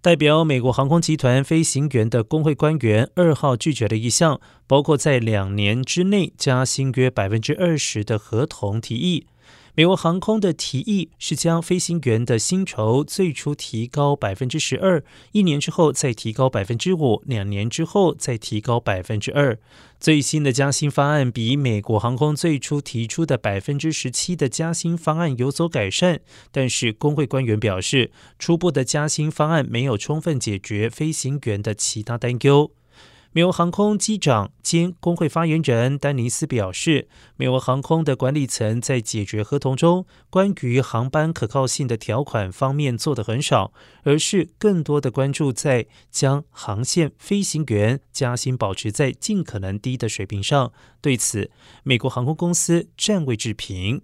代表美国航空集团飞行员的工会官员二号拒绝了一项包括在两年之内加薪约百分之二十的合同提议。美国航空的提议是将飞行员的薪酬最初提高百分之十二，一年之后再提高百分之五，两年之后再提高百分之二。最新的加薪方案比美国航空最初提出的百分之十七的加薪方案有所改善，但是工会官员表示，初步的加薪方案没有充分解决飞行员的其他担忧。美国航空机长兼工会发言人丹尼斯表示，美国航空的管理层在解决合同中关于航班可靠性的条款方面做得很少，而是更多的关注在将航线飞行员加薪保持在尽可能低的水平上。对此，美国航空公司暂未置评。